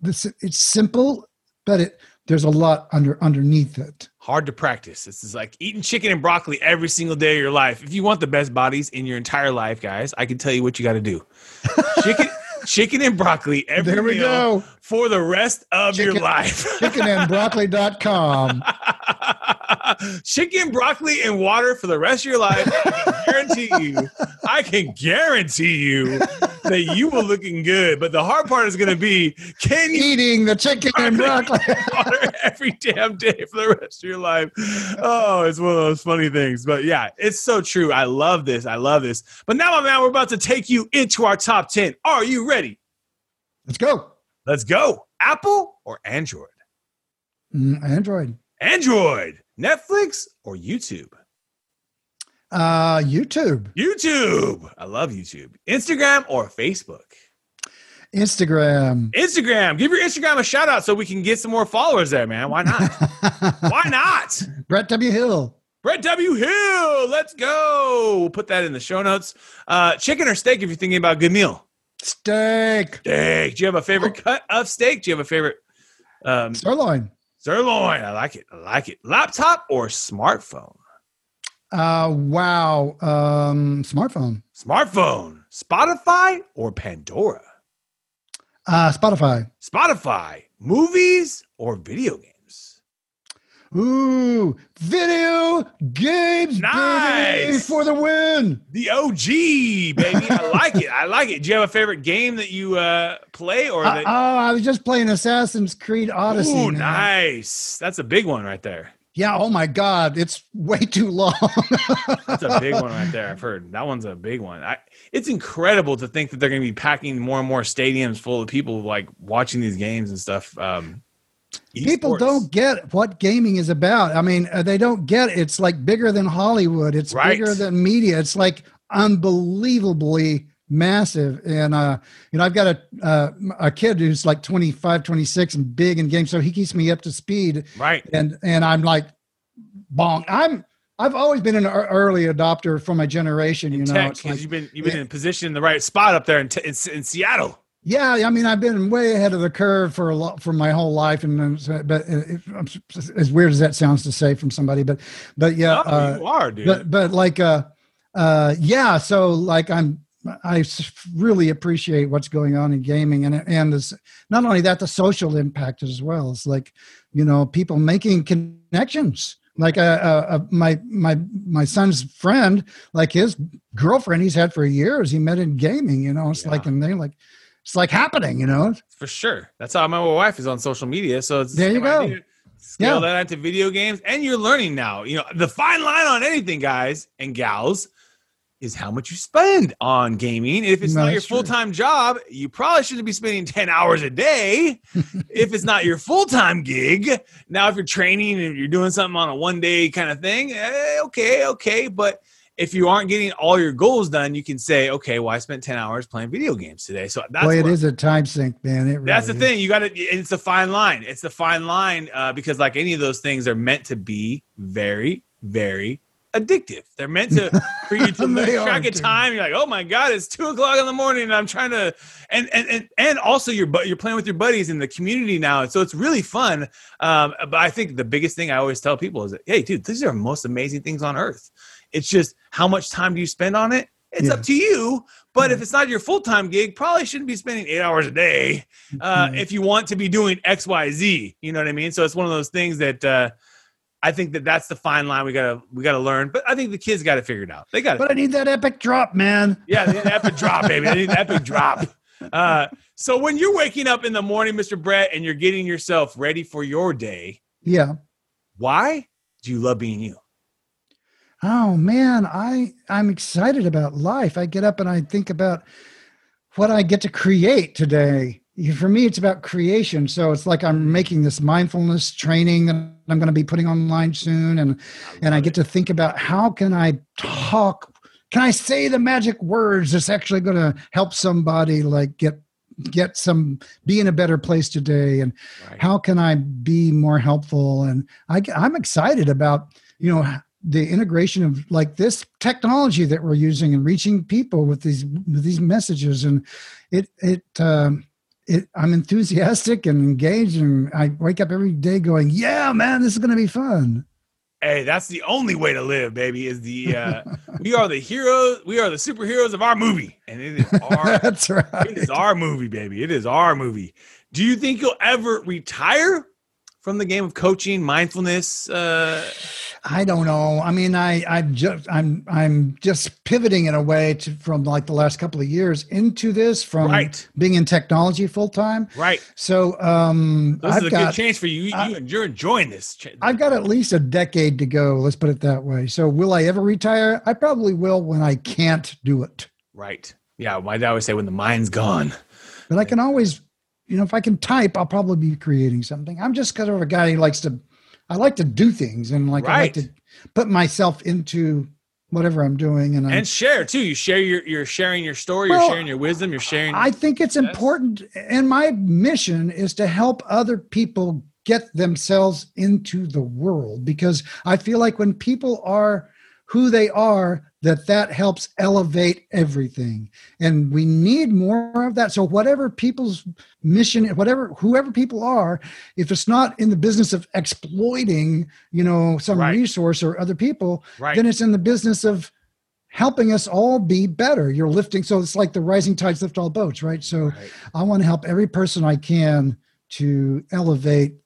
this it's simple but it there's a lot under underneath it hard to practice. This is like eating chicken and broccoli every single day of your life. If you want the best bodies in your entire life, guys, I can tell you what you got to do. Chicken, chicken and broccoli every there we meal go for the rest of your life. Chicken- life. chickenandbroccoli.com chicken, broccoli, and water for the rest of your life. I guarantee you. I can guarantee you that you will looking good. But the hard part is going to be can you eating the chicken and broccoli water every damn day for the rest of your life. Oh, it's one of those funny things. But yeah, it's so true. I love this. I love this. But now, my man, we're about to take you into our top 10. Are you ready? let's go Let's go. Apple or Android? Mm, android Android, Netflix or YouTube? uh youtube YouTube. I love YouTube. Instagram or Facebook? instagram Instagram. Give your Instagram a shout out so we can get some more followers there, man. Why not? Why not? brett w hill Brett W. Hill, let's go. We'll put that in the show notes. Uh, chicken or steak if you're thinking about a good meal? steak Steak. Do you have a favorite cut of steak? Do you have a favorite um, sirloin sirloin? I like it. I like it. Laptop or smartphone? uh wow um smartphone Smartphone. Spotify or Pandora? uh spotify Spotify. Movies or video games? Ooh video games Nice. baby, for the win The OG, baby. I like it. I like it. Do you have a favorite game that you uh, play or Uh, oh i was just playing assassin's creed odyssey Oh, nice. That's a big one right there. yeah oh my god it's way too long That's a big one right there. I've heard that one's a big one. I, it's incredible to think that they're going to be packing more and more stadiums full of people like watching these games and stuff. Um, people don't get what gaming is about i mean uh, they don't get it's like bigger than hollywood it's Right. bigger than media it's like unbelievably massive and uh you know i've got a uh, a kid who's like 25 26 and big in games so he keeps me up to speed Right. and and i'm like bonk i'm i've always been an early adopter for my generation you know tech, like you've been you've been yeah. in position in the right spot up there in, t- in, in Seattle. Yeah i mean i've been way ahead of the curve for a lot for my whole life and but it, it- as weird as that sounds to say from somebody but but yeah oh, uh, you are, dude. but but like uh uh yeah so like i'm i really appreciate what's going on in gaming and and this not only that the social impact as well it's like you know people making connections like uh, uh, uh my my my son's friend like his girlfriend he's had for years he met in gaming you know it's Yeah. like and they like it's like happening you know For sure. That's how my wife is on social media. So it's There you go. idea. Scale Yeah. that into video games, and you're learning now. You know, the fine line on anything, guys and gals, is how much you spend on gaming. If it's No, not your full time job, you probably shouldn't be spending 10 hours a day. if it's not your full time gig, now if you're training and you're doing something on a one day kind of thing, eh, okay, okay. But if you aren't getting all your goals done, you can say, okay, well, I spent 10 hours playing video games today. So that's boy it what- is a time sink man it that's the is. thing. You got to. It's a fine line. It's a fine line uh, because, like any of those things, they're meant to be very, very addictive. They're meant to for you to lose track of time. You're like, oh my god, it's two o'clock in the morning, and I'm trying to, and and and, and also you're you're playing with your buddies in the community now, and so it's really fun. Um, but I think the biggest thing I always tell people is that, hey, dude, these are the most amazing things on earth. It's just how much time do you spend on it? It's Yeah. up to you. But if it's not your full time gig, probably shouldn't be spending eight hours a day uh, Mhm. if you want to be doing X, Y, Z. You know what I mean? So it's one of those things that uh, I think that that's the fine line we gotta we gotta learn. But I think the kids got to figure it out. They got but i need that epic drop man yeah, the epic drop, baby. They need the epic drop. Uh, so when you're waking up in the morning, Mr. Brett, and you're getting yourself ready for your day, yeah why do you love being you? Oh man, I I'm excited about life. I get up and I think about what I get to create today. For me, it's about creation. So it's like I'm making this mindfulness training that I'm going to be putting online soon, and and I get to think about how can I talk? Can I say the magic words that's actually going to help somebody like get get some be in a better place today and Right. how can i be more helpful and I, i'm excited about you know the integration of like this technology that we're using and reaching people with these with these messages and it it um it i'm enthusiastic and engaged and i wake up every day going yeah man this is going to be fun Hey, that's the only way to live, baby. Is the uh, we are the heroes, we are the superheroes of our movie, and it is our that's right it is our movie, baby. It is our movie. Do you think you'll ever retire from the game of coaching, mindfulness? Uh, I don't know. I mean, I I just I'm I'm just pivoting in a way to from like the last couple of years into this from Right. being in technology full time. right. So um, This I've is a got good chance for you. You, I- you you're enjoying this. I've got at least a decade to go. Let's put it that way. So will I ever retire? I probably will when I can't do it. right. Yeah. Why My dad always say, when the mind's gone. But I can always, you know, if I can type, I'll probably be creating something. I'm just kind of a guy who likes to, I like to do things and like I like to put myself into whatever I'm doing. And, I'm, And share too. You share your, you're sharing your story. Well, you're sharing your wisdom. You're sharing. I think it's Yes. important, and my mission is to help other people get themselves into the world because I feel like when people are who they are, that that helps elevate everything, and we need more of that. So whatever people's mission, whatever whoever people are, if it's not in the business of exploiting, you know, some Right. resource or other people, right. then it's in the business of helping us all be better. You're lifting, so it's like the rising tides lift all boats, right? So Right. I want to help every person I can to elevate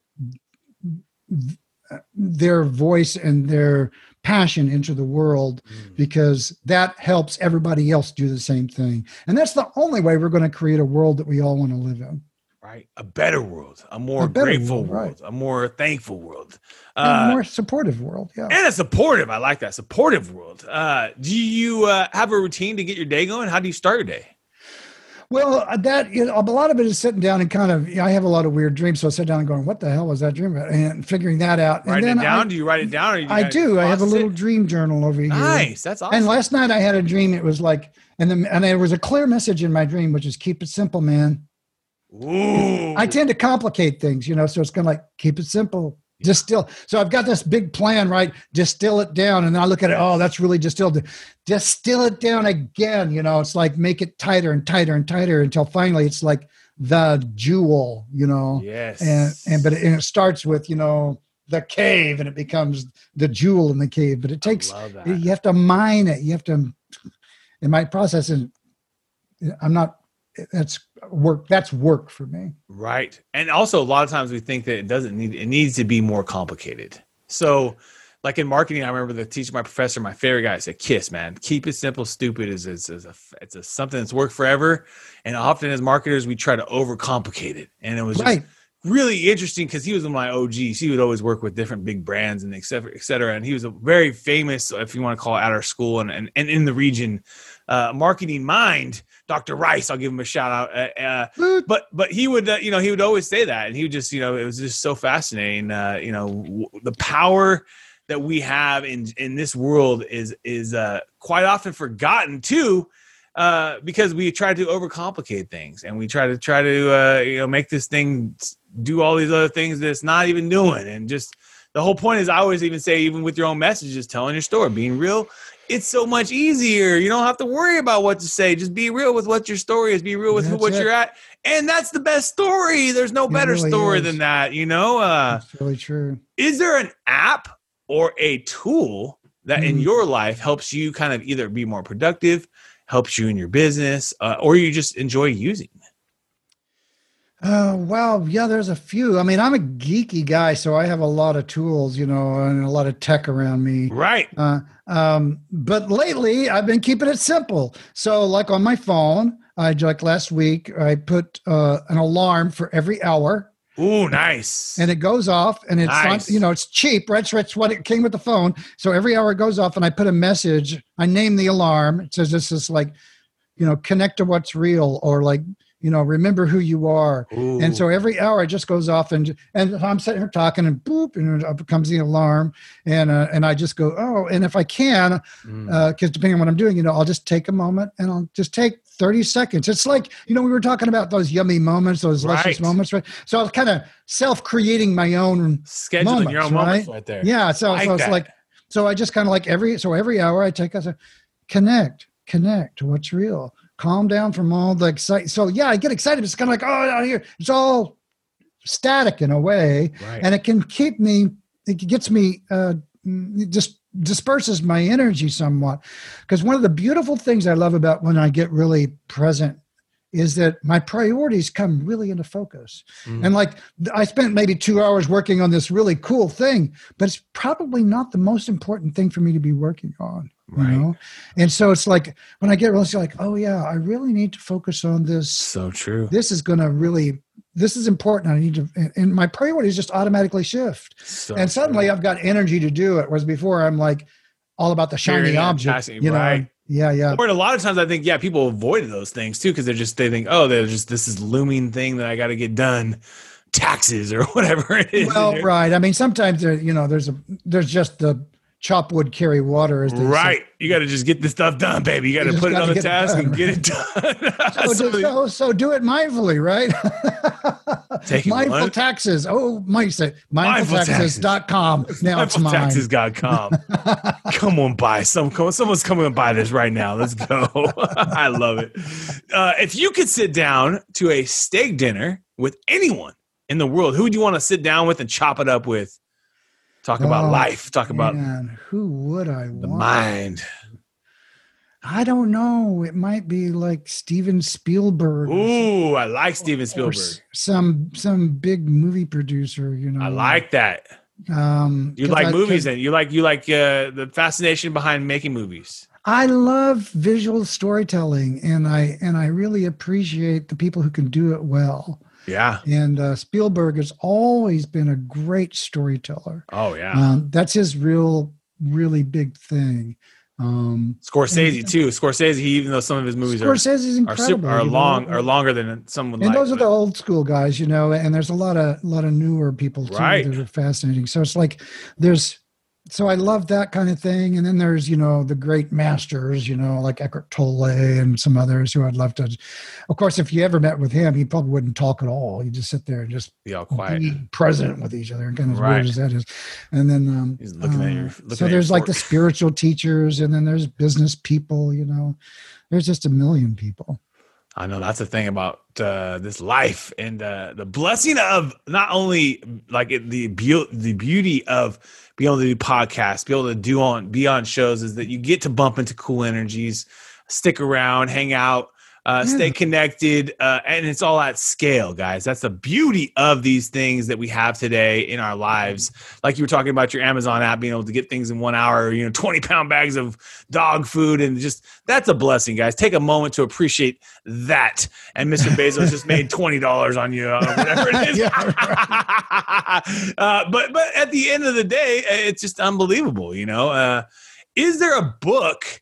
their voice and their passion into the world Mm. because that helps everybody else do the same thing. And that's the only way we're going to create a world that we all want to live in. Right. A better world. A more A grateful world, world. right. A more thankful world. Uh, a more supportive world. Yeah. and a supportive. I like that supportive world. Uh, do you uh, have a routine to get your day going? How do you start your day? Well, uh, that you know, a lot of it is sitting down and kind of. I have a lot of weird dreams, so I sit down and going, "What the hell was that dream about?" And figuring that out. Write it down. I, do you write it down? Or you I do. I have a little it? dream journal over here. Nice. That's awesome. And last night I had a dream. It was like, and then and there was a clear message in my dream, which is keep it simple, man. Ooh. I tend to complicate things, you know, so it's kind of like keep it simple, distill. So I've got this big plan, right? Distill it down, and then I look at it. Oh, that's really distilled. Distill it down again. You know, it's like make it tighter and tighter and tighter until finally it's like the jewel. You know, yes. and and but it, and it starts with you know the cave, and it becomes the jewel in the cave. But it takes you have to mine it. You have to. In my process, and I'm not. That's work. That's work for me. Right. And also a lot of times we think that it doesn't need it needs to be more complicated. So like in marketing, I remember the teacher, my professor, my favorite guy said, "Kiss, man. Keep it simple. Stupid is is, is a it's a, something that's worked forever." And often as marketers, we try to overcomplicate it, and it was just Right. really interesting because he was one of my OGs. He would always work with different big brands and et cetera, et cetera. And he was a very famous, if you want to call it, at our school and and, and in the region, uh, marketing mind, Dr. Rice. I'll give him a shout out. Uh, uh, but but he would uh, you know he would always say that and he would just you know it was just so fascinating uh you know w- the power that we have in in this world is is uh quite often forgotten too uh because we try to overcomplicate things and we try to try to uh you know make this thing do all these other things that it's not even doing and just the whole point is i always even say even with your own messages telling your story being real it's so much easier. You don't have to worry about what to say. Just be real with what your story is. Be real with who, what it. you're at, and that's the best story. There's no It better really story is. than that. You know, uh, That's really true. is there an app or a tool that in Mm. your life helps you kind of either be more productive, helps you in your business, uh, or you just enjoy using? Oh, well, yeah, there's a few. I mean, I'm a geeky guy, so I have a lot of tools, you know, and a lot of tech around me. Right. Uh, um, but lately, I've been keeping it simple. So, like on my phone, I like last week, I put uh, an alarm for every hour, Ooh, nice. and it goes off, and it's Nice. not, you know, it's cheap. Right, so it's what it came with the phone. So every hour it goes off, and I put a message. I name the alarm. It says this is like, you know, connect to what's real, or like, you know, remember who you are. And so every hour it just goes off, and and I'm sitting here talking, and boop, and it comes the alarm, and uh, and I just go, oh, and if I can, Mm. because depending on what I'm doing, you know, I'll just take a moment and I'll just take 30 seconds. It's like, you know, we were talking about those yummy moments, those luscious Right. moments, right? So I was kind of self-creating my own. scheduling your own moments, moments right there. Yeah. So, Like so it's like, so I just kind of like every, so every hour I take a connect, connect to what's real, calm down from all the excitement. So yeah, I get excited. It's kind of like, oh, out here, it's all static in a way Right. and it can keep me it gets me uh just disperses my energy somewhat because one of the beautiful things i love about when i get really present is that my priorities come really into focus Mm. and like i spent maybe two hours working on this really cool thing but it's probably not the most important thing for me to be working on you Right. know and so it's like when i get really like oh yeah i really need to focus on this so true. this is going to really this is important i need to and- and my priorities just automatically shift So and suddenly true. i've got energy to do it whereas before i'm like all about the shiny object passing, you know right. Yeah yeah. Or a lot of times, I think, yeah, people avoid those things too because they're just they think, oh, they're just this is looming thing that I got to get done, taxes or whatever it is. well right. I mean sometimes there you know there's a there's just the chop wood carry water as they say. right. You got to just get this stuff done, baby. You got to put it on the task done, and get it done. so, Some do, so, so do it mindfully, right? Mindful one. taxes. Oh, might say Mindful mindfultaxes.com. Now it's mine. Mindfultaxes.com. come on by. Some come, someone's coming to buy this right now. Let's go. I love it. Uh, if you could sit down to a steak dinner with anyone in the world, who would you want to sit down with and chop it up with? Talk about Oh, life. Talk about Man, who would I the want? mind. I don't know. It might be like Steven Spielberg. Ooh, I like Steven Spielberg. some some big movie producer. You know, I like that. Um, You like I- movies and you like you like uh, the fascination behind making movies. I love visual storytelling, and I and I really appreciate the people who can do it well. Yeah. And uh, Spielberg has always been a great storyteller. Oh yeah. Um, that's his real, really big thing. Um, Scorsese too. Scorsese, he, even though some of his movies Scorsese's are are, super, incredible. are know? long are longer than some would and like. those are the old school guys, you know. And there's a lot of a lot of newer people too Right. that are fascinating. So it's like there's so I love that kind of thing. And then there's you know the great masters, you know, like Eckhart Tolle and some others who I'd love to. Of course, if you ever met with him, he probably wouldn't talk at all. He'd just sit there and just be all quiet. be present with each other, and kind of Right. weird as that is. And then um, He's looking at your- uh, looking so at there's like the spiritual teachers, and then there's business people. You know, there's just a million people. I know that's the thing about uh, this life and uh, the blessing of not only like the beau- the beauty of being able to do podcasts, be able to do on be on shows is that you get to bump into cool energies, stick around, hang out, uh, stay connected, uh, and it's all at scale, guys. That's the beauty of these things that we have today in our lives. Like you were talking about your Amazon app, being able to get things in one hour, you know, twenty pound bags of dog food, and just that's a blessing, guys. Take a moment to appreciate that. And Mr. Bezos just made twenty dollars on you, or whatever it is. uh, but but at the end of the day, uh, it's just unbelievable. You know, uh, is there a book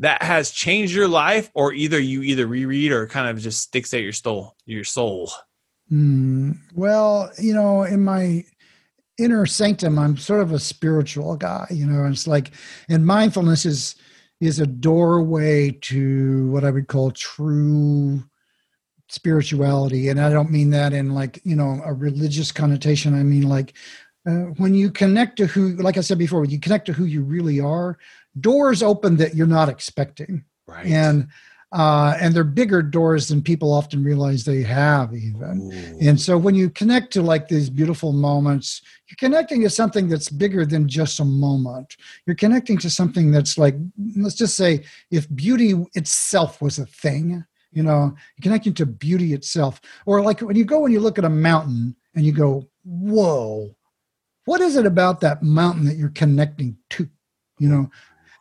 that has changed your life, or either you either reread or kind of just sticks at your soul, your soul? Hmm. well, you know, in my inner sanctum, I'm sort of a spiritual guy, you know, and it's like, and mindfulness is is a doorway to what I would call true spirituality. And I don't mean that in like, you know, a religious connotation. I mean like uh, when you connect to who, like I said before, when you connect to who you really are, doors open that you're not expecting. Right. and uh, and they're bigger doors than people often realize they have even. Ooh. and so when you connect to like these beautiful moments you're connecting to something that's bigger than just a moment. You're connecting to something that's like let's just say if beauty itself was a thing you know you're connecting to beauty itself. Or like when you go and you look at a mountain and you go whoa what is it about that mountain that you're connecting to? You know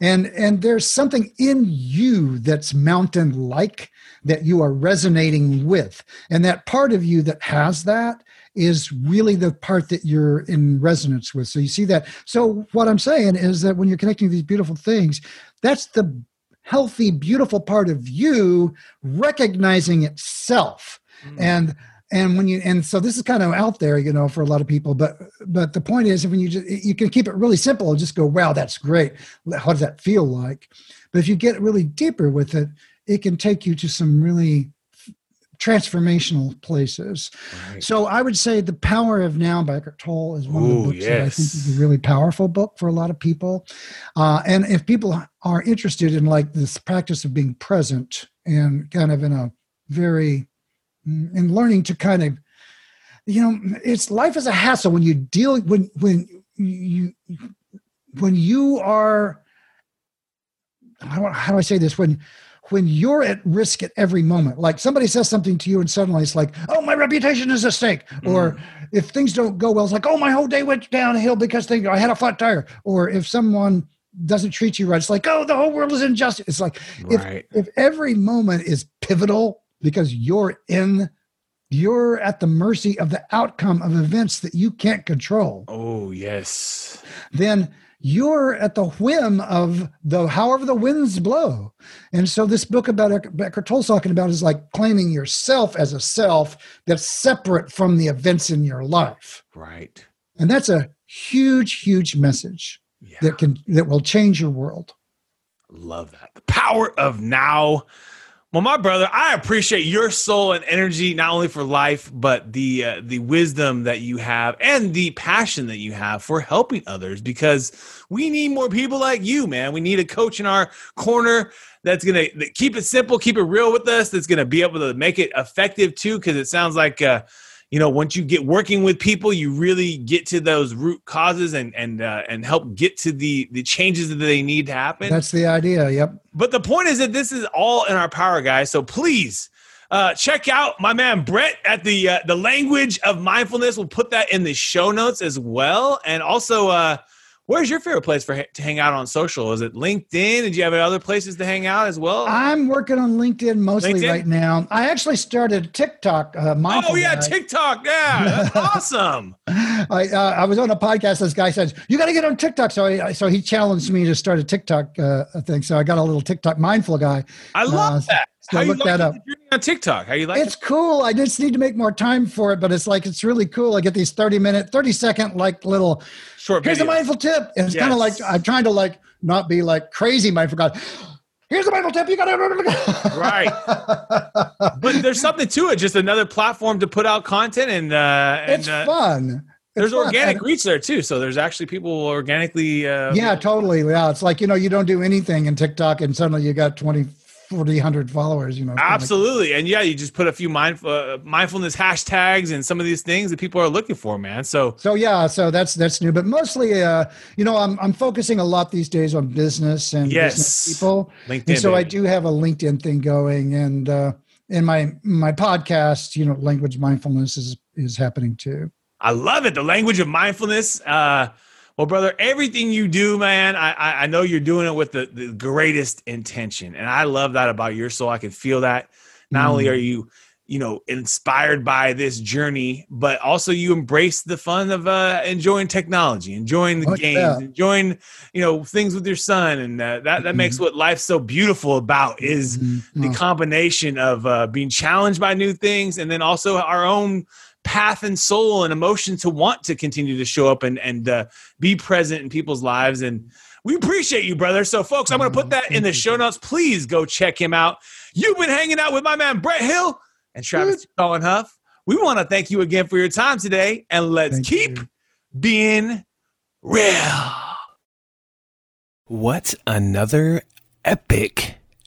and and there's something in you that's mountain like that you are resonating with. And that part of you that has that is really the part that you're in resonance with. So you see that. So what i'm saying is that when you're connecting these beautiful things that's the healthy beautiful part of you recognizing itself. Mm. And and when you and so this is kind of out there you know for a lot of people but but the point is when you just you can keep it really simple and just go wow that's great. How does that feel like? But if you get really deeper with it it can take you to some really transformational places. Right. so i would say the power of now by Eckhart Tolle is one of the books that i think is a really powerful book for a lot of people. Uh, and if people are interested in like this practice of being present and kind of in a very in learning to kind of you know it's life is a hassle when you deal when when you when you are how, how do i say this? When when you're at risk at every moment. Like somebody says something to you and suddenly it's like oh my reputation is at stake. Mm-hmm. Or if things don't go well it's like oh my whole day went downhill because they, i had a flat tire. Or if someone doesn't treat you right it's like oh the whole world is injustice it's like if if every moment is pivotal because you're in you're at the mercy of the outcome of events that you can't control Oh yes. then you're at the whim of the however the winds blow and so this book about Eck- Eckhart Tolle's talking about is like claiming yourself as a self that's separate from the events in your life Right. and that's a huge huge message Yeah. that can that will change your world Love that. The power of now. Well, my brother, I appreciate your soul and energy, not only for life, but the uh, the wisdom that you have and the passion that you have for helping others. Because we need more people like you, man. We need a coach in our corner that's gonna that keep it simple, keep it real with us. That's gonna be able to make it effective too. Because it sounds like. Uh, you know once you get working with people you really get to those root causes and and uh, and help get to the the changes that they need to happen that's the idea yep but the point is that this is all in our power, guys. So please uh, check out my man Brett at the uh, the language of mindfulness. We'll put that in the show notes as well, and also uh, Where's your favorite place for to hang out on social? Is it LinkedIn? And do you have other places to hang out as well? I'm working on LinkedIn mostly LinkedIn? right now. I actually started TikTok. Uh, oh yeah. TikTok. Yeah, that's awesome. I uh, I was on a podcast. This guy says you got to get on TikTok. So I, so he challenged me to start a TikTok uh, thing. So I got a little TikTok mindful guy. I love uh, that. How look that up. On TikTok, how you like it? it's it? cool. I just need to make more time for it, but it's like it's really cool. I get these thirty minute, thirty second like little short. Here's videos. a mindful tip, and it's yes. kind of like I'm trying to like not be like crazy mindful. God, here's a mindful tip. You got to right. but there's something to it. Just another platform to put out content, and uh, and, it's uh, fun. There's organic and, reach there too, so there's actually people organically. Uh, yeah, totally. Yeah, it's like you know you don't do anything in TikTok, and suddenly you got twenty 400 followers you know absolutely. And yeah you just put a few mindful uh, mindfulness hashtags and some of these things that people are looking for man. So so yeah so that's that's new. But mostly uh you know i'm i'm focusing a lot these days on business and yes. business people. LinkedIn, and so baby. i do have a linkedin thing going and uh in my my podcast you know language mindfulness is is happening too. I love it. The language of mindfulness uh well, brother, everything you do, man, I, I know you're doing it with the, the greatest intention. And I love that about your soul. I can feel that. Not mm. only are you, you know, inspired by this journey, but also you embrace the fun of uh, enjoying technology, enjoying the oh, games, yeah. enjoying, you know, things with your son. And uh, that, that mm-hmm. makes what life's so beautiful about is mm-hmm. the combination of uh, being challenged by new things and then also our own – path and soul and emotion to want to continue to show up and and uh, be present in people's lives. And we appreciate you brother. So folks i'm going to put that in the show notes. Please go check him out. You've been hanging out with my man brett hill and travis Colin huff. We want to thank you again for your time today and let's thank keep you. being real. What another epic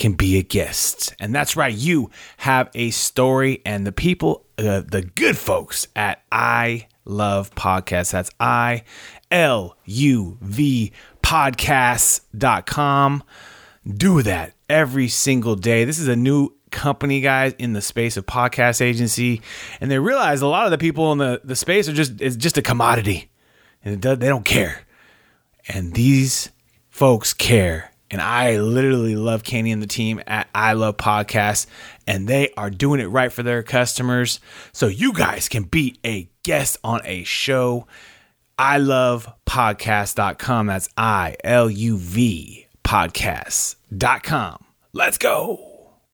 can be a guest. And that's right, you have a story, and the people, uh, the good folks at I Love Podcasts, that's I L U V podcasts.com, do that every single day. This is a new company guys in the space of podcast agency and they realize a lot of the people in the, the space are just it's just a commodity and does, they don't care and these folks care and I literally love Kenny and the team at I Love Podcasts, and they are doing it right for their customers. So you guys can be a guest on a show. I love podcast.com. That's I L U V podcast.com. Let's go.